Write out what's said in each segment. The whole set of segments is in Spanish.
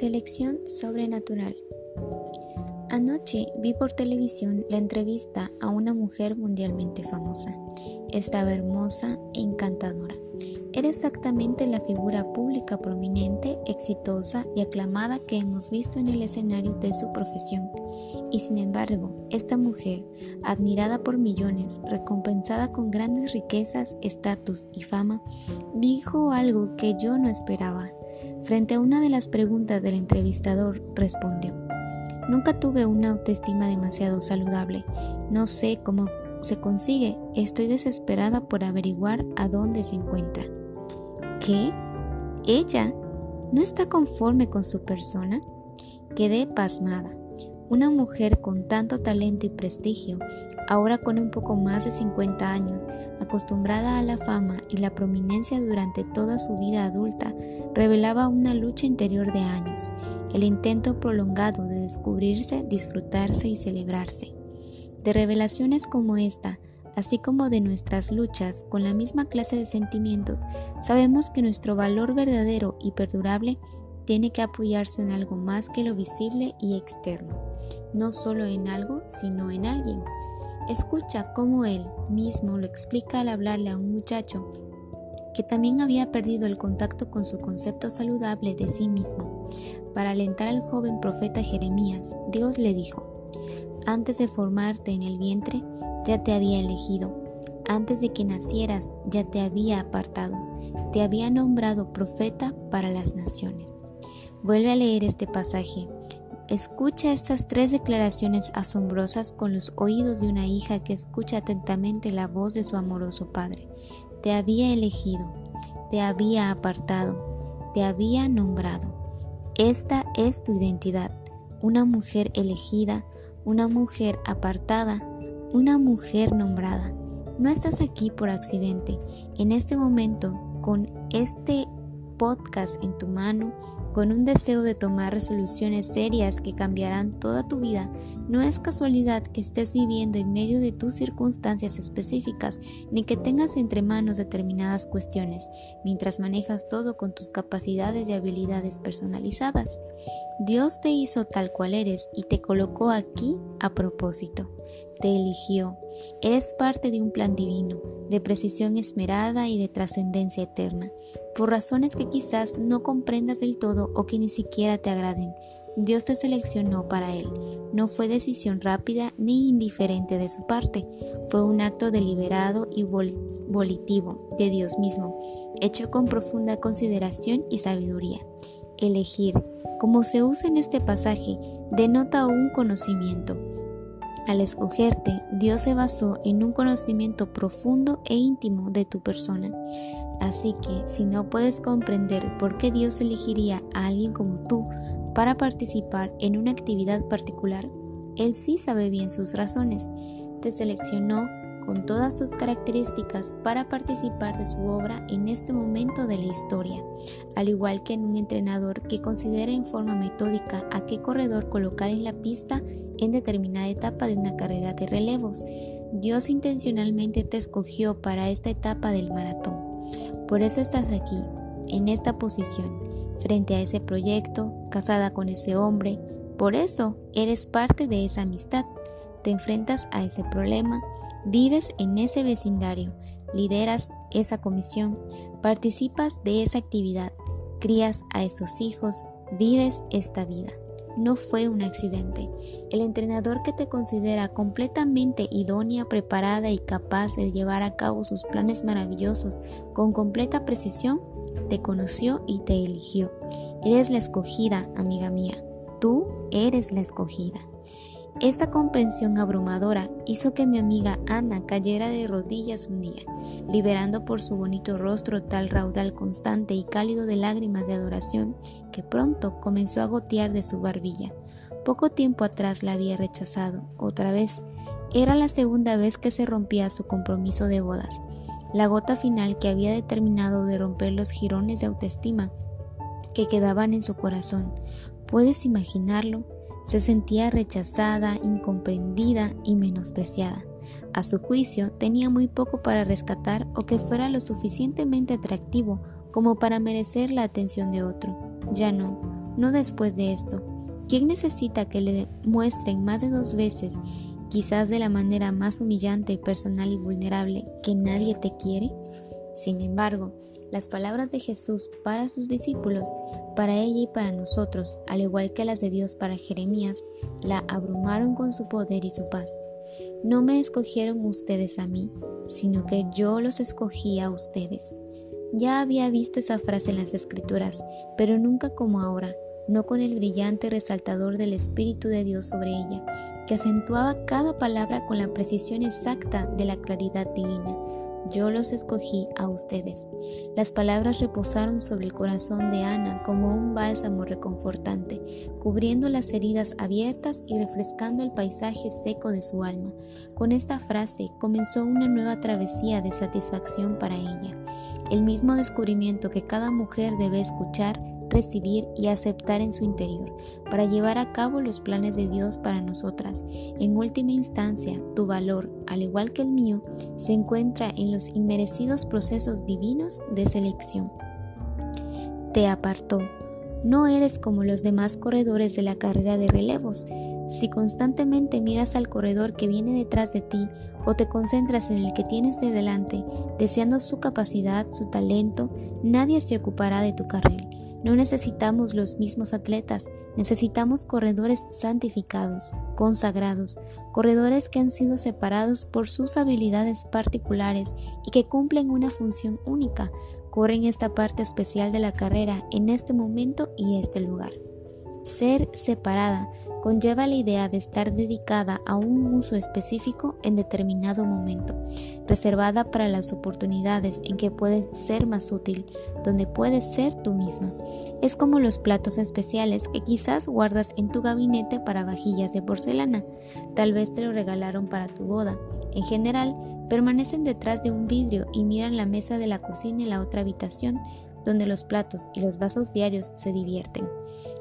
Selección sobrenatural. Anoche vi por televisión la entrevista a una mujer mundialmente famosa. Estaba hermosa e encantadora. Era exactamente la figura pública prominente, exitosa y aclamada que hemos visto en el escenario de su profesión. Y sin embargo, esta mujer, admirada por millones, recompensada con grandes riquezas, estatus y fama, dijo algo que yo no esperaba. Frente a una de las preguntas del entrevistador, respondió, Nunca tuve una autoestima demasiado saludable. No sé cómo se consigue. Estoy desesperada por averiguar a dónde se encuentra. ¿Qué? ¿Ella no está conforme con su persona? Quedé pasmada. Una mujer con tanto talento y prestigio, ahora con un poco más de 50 años, acostumbrada a la fama y la prominencia durante toda su vida adulta, revelaba una lucha interior de años, el intento prolongado de descubrirse, disfrutarse y celebrarse. De revelaciones como esta, así como de nuestras luchas con la misma clase de sentimientos, sabemos que nuestro valor verdadero y perdurable tiene que apoyarse en algo más que lo visible y externo, no solo en algo, sino en alguien. Escucha cómo él mismo lo explica al hablarle a un muchacho que también había perdido el contacto con su concepto saludable de sí mismo. Para alentar al joven profeta Jeremías, Dios le dijo, antes de formarte en el vientre, ya te había elegido, antes de que nacieras, ya te había apartado, te había nombrado profeta para las naciones. Vuelve a leer este pasaje. Escucha estas tres declaraciones asombrosas con los oídos de una hija que escucha atentamente la voz de su amoroso padre. Te había elegido, te había apartado, te había nombrado. Esta es tu identidad, una mujer elegida, una mujer apartada, una mujer nombrada. No estás aquí por accidente. En este momento, con este podcast en tu mano, con un deseo de tomar resoluciones serias que cambiarán toda tu vida, no es casualidad que estés viviendo en medio de tus circunstancias específicas ni que tengas entre manos determinadas cuestiones, mientras manejas todo con tus capacidades y habilidades personalizadas. Dios te hizo tal cual eres y te colocó aquí a propósito. Te eligió. Eres parte de un plan divino, de precisión esmerada y de trascendencia eterna, por razones que quizás no comprendas del todo o que ni siquiera te agraden. Dios te seleccionó para Él. No fue decisión rápida ni indiferente de su parte, fue un acto deliberado y volitivo de Dios mismo, hecho con profunda consideración y sabiduría. Elegir, como se usa en este pasaje, denota un conocimiento. Al escogerte, Dios se basó en un conocimiento profundo e íntimo de tu persona. Así que si no puedes comprender por qué Dios elegiría a alguien como tú para participar en una actividad particular, Él sí sabe bien sus razones. Te seleccionó con todas tus características para participar de su obra en este momento de la historia, al igual que en un entrenador que considera en forma metódica a qué corredor colocar en la pista en determinada etapa de una carrera de relevos. Dios intencionalmente te escogió para esta etapa del maratón. Por eso estás aquí, en esta posición, frente a ese proyecto, casada con ese hombre. Por eso eres parte de esa amistad. Te enfrentas a ese problema, vives en ese vecindario, lideras esa comisión, participas de esa actividad, crías a esos hijos, vives esta vida no fue un accidente. El entrenador que te considera completamente idónea, preparada y capaz de llevar a cabo sus planes maravillosos con completa precisión, te conoció y te eligió. Eres la escogida, amiga mía. Tú eres la escogida. Esta comprensión abrumadora hizo que mi amiga Ana cayera de rodillas un día, liberando por su bonito rostro tal raudal constante y cálido de lágrimas de adoración que pronto comenzó a gotear de su barbilla. Poco tiempo atrás la había rechazado, otra vez. Era la segunda vez que se rompía su compromiso de bodas, la gota final que había determinado de romper los jirones de autoestima que quedaban en su corazón. ¿Puedes imaginarlo? Se sentía rechazada, incomprendida y menospreciada. A su juicio, tenía muy poco para rescatar o que fuera lo suficientemente atractivo como para merecer la atención de otro. Ya no, no después de esto. ¿Quién necesita que le muestren más de dos veces, quizás de la manera más humillante, personal y vulnerable, que nadie te quiere? Sin embargo, las palabras de Jesús para sus discípulos, para ella y para nosotros, al igual que las de Dios para Jeremías, la abrumaron con su poder y su paz. No me escogieron ustedes a mí, sino que yo los escogí a ustedes. Ya había visto esa frase en las escrituras, pero nunca como ahora, no con el brillante resaltador del Espíritu de Dios sobre ella, que acentuaba cada palabra con la precisión exacta de la claridad divina yo los escogí a ustedes. Las palabras reposaron sobre el corazón de Ana como un bálsamo reconfortante, cubriendo las heridas abiertas y refrescando el paisaje seco de su alma. Con esta frase comenzó una nueva travesía de satisfacción para ella, el mismo descubrimiento que cada mujer debe escuchar recibir y aceptar en su interior para llevar a cabo los planes de Dios para nosotras. En última instancia, tu valor, al igual que el mío, se encuentra en los inmerecidos procesos divinos de selección. Te apartó. No eres como los demás corredores de la carrera de relevos. Si constantemente miras al corredor que viene detrás de ti o te concentras en el que tienes de delante, deseando su capacidad, su talento, nadie se ocupará de tu carril. No necesitamos los mismos atletas, necesitamos corredores santificados, consagrados, corredores que han sido separados por sus habilidades particulares y que cumplen una función única, corren esta parte especial de la carrera en este momento y este lugar. Ser separada conlleva la idea de estar dedicada a un uso específico en determinado momento, reservada para las oportunidades en que puedes ser más útil, donde puedes ser tú misma. Es como los platos especiales que quizás guardas en tu gabinete para vajillas de porcelana, tal vez te lo regalaron para tu boda. En general, permanecen detrás de un vidrio y miran la mesa de la cocina en la otra habitación, donde los platos y los vasos diarios se divierten.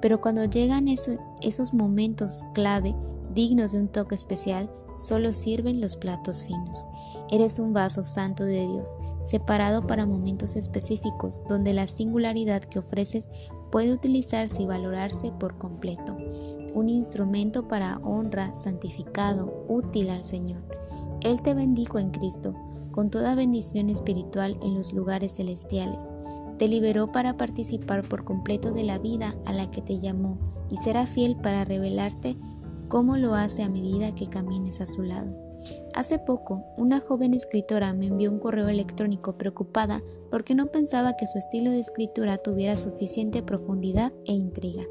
Pero cuando llegan esos, momentos clave, dignos de un toque especial, solo sirven los platos finos. Eres un vaso santo de Dios, separado para momentos específicos donde la singularidad que ofreces puede utilizarse y valorarse por completo. Un instrumento para honra, santificado, útil al Señor. Él te bendijo en Cristo, con toda bendición espiritual en los lugares celestiales te liberó para participar por completo de la vida a la que te llamó y será fiel para revelarte cómo lo hace a medida que camines a su lado. Hace poco, una joven escritora me envió un correo electrónico preocupada porque no pensaba que su estilo de escritura tuviera suficiente profundidad e intriga.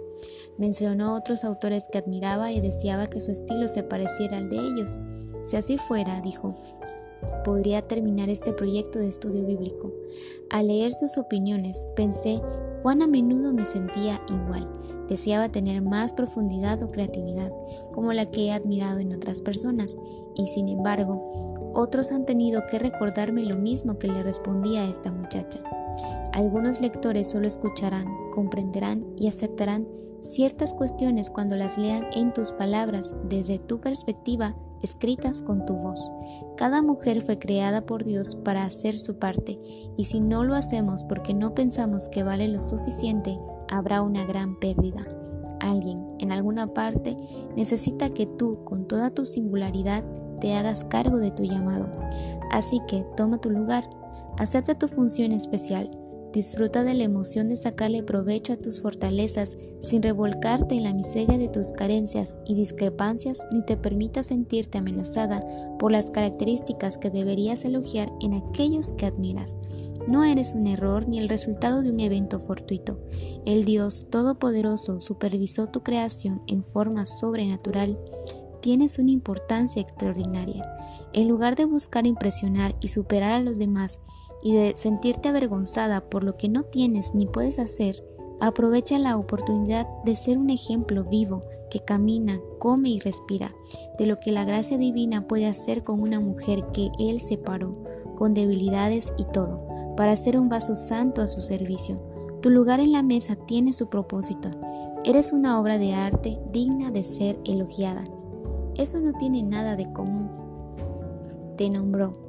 Mencionó otros autores que admiraba y deseaba que su estilo se pareciera al de ellos. Si así fuera, dijo, podría terminar este proyecto de estudio bíblico. Al leer sus opiniones pensé cuán a menudo me sentía igual. Deseaba tener más profundidad o creatividad, como la que he admirado en otras personas, y sin embargo, otros han tenido que recordarme lo mismo que le respondí a esta muchacha. Algunos lectores solo escucharán, comprenderán y aceptarán ciertas cuestiones cuando las lean en tus palabras desde tu perspectiva escritas con tu voz. Cada mujer fue creada por Dios para hacer su parte, y si no lo hacemos porque no pensamos que vale lo suficiente, habrá una gran pérdida. Alguien, en alguna parte, necesita que tú, con toda tu singularidad, te hagas cargo de tu llamado. Así que toma tu lugar, acepta tu función especial, Disfruta de la emoción de sacarle provecho a tus fortalezas sin revolcarte en la miseria de tus carencias y discrepancias ni te permita sentirte amenazada por las características que deberías elogiar en aquellos que admiras. No eres un error ni el resultado de un evento fortuito. El Dios Todopoderoso supervisó tu creación en forma sobrenatural. Tienes una importancia extraordinaria. En lugar de buscar impresionar y superar a los demás, y de sentirte avergonzada por lo que no tienes ni puedes hacer, aprovecha la oportunidad de ser un ejemplo vivo que camina, come y respira, de lo que la gracia divina puede hacer con una mujer que Él separó, con debilidades y todo, para ser un vaso santo a su servicio. Tu lugar en la mesa tiene su propósito. Eres una obra de arte digna de ser elogiada. Eso no tiene nada de común. Te nombró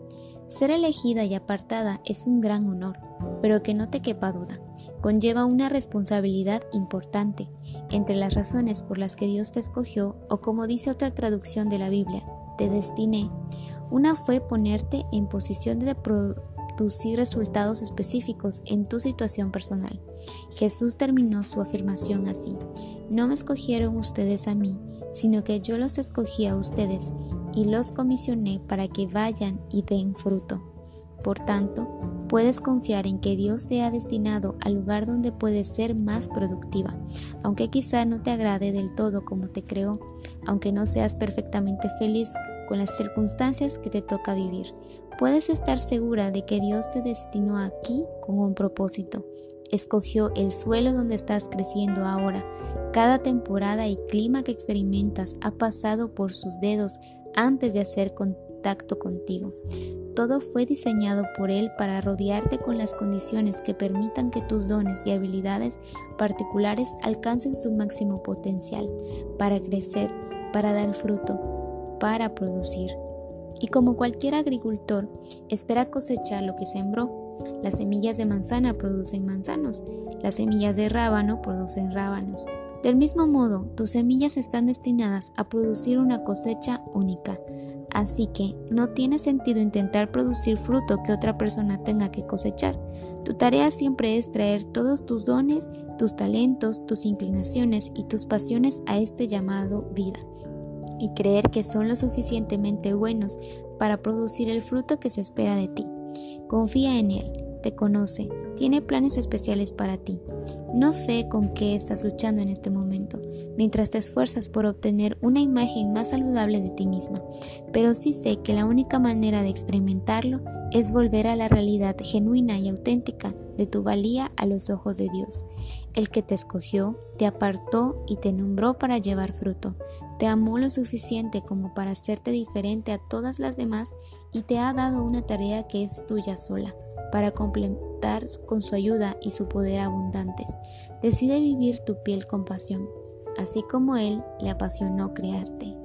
ser elegida y apartada es un gran honor, pero que no te quepa duda, conlleva una responsabilidad importante. Entre las razones por las que Dios te escogió, o como dice otra traducción de la Biblia, te destiné, una fue ponerte en posición de producir resultados específicos en tu situación personal. Jesús terminó su afirmación así, no me escogieron ustedes a mí, sino que yo los escogí a ustedes y los comisioné para que vayan y den fruto. Por tanto, puedes confiar en que Dios te ha destinado al lugar donde puedes ser más productiva, aunque quizá no te agrade del todo como te creó, aunque no seas perfectamente feliz con las circunstancias que te toca vivir. Puedes estar segura de que Dios te destinó aquí con un propósito. Escogió el suelo donde estás creciendo ahora. Cada temporada y clima que experimentas ha pasado por sus dedos antes de hacer contacto contigo. Todo fue diseñado por Él para rodearte con las condiciones que permitan que tus dones y habilidades particulares alcancen su máximo potencial, para crecer, para dar fruto, para producir. Y como cualquier agricultor, espera cosechar lo que sembró. Las semillas de manzana producen manzanos, las semillas de rábano producen rábanos. Del mismo modo, tus semillas están destinadas a producir una cosecha única. Así que no tiene sentido intentar producir fruto que otra persona tenga que cosechar. Tu tarea siempre es traer todos tus dones, tus talentos, tus inclinaciones y tus pasiones a este llamado vida y creer que son lo suficientemente buenos para producir el fruto que se espera de ti. Confía en Él, te conoce, tiene planes especiales para ti. No sé con qué estás luchando en este momento, mientras te esfuerzas por obtener una imagen más saludable de ti misma, pero sí sé que la única manera de experimentarlo es volver a la realidad genuina y auténtica de tu valía a los ojos de Dios, el que te escogió, te apartó y te nombró para llevar fruto, te amó lo suficiente como para hacerte diferente a todas las demás y te ha dado una tarea que es tuya sola para completar con su ayuda y su poder abundantes. Decide vivir tu piel con pasión, así como Él le apasionó crearte.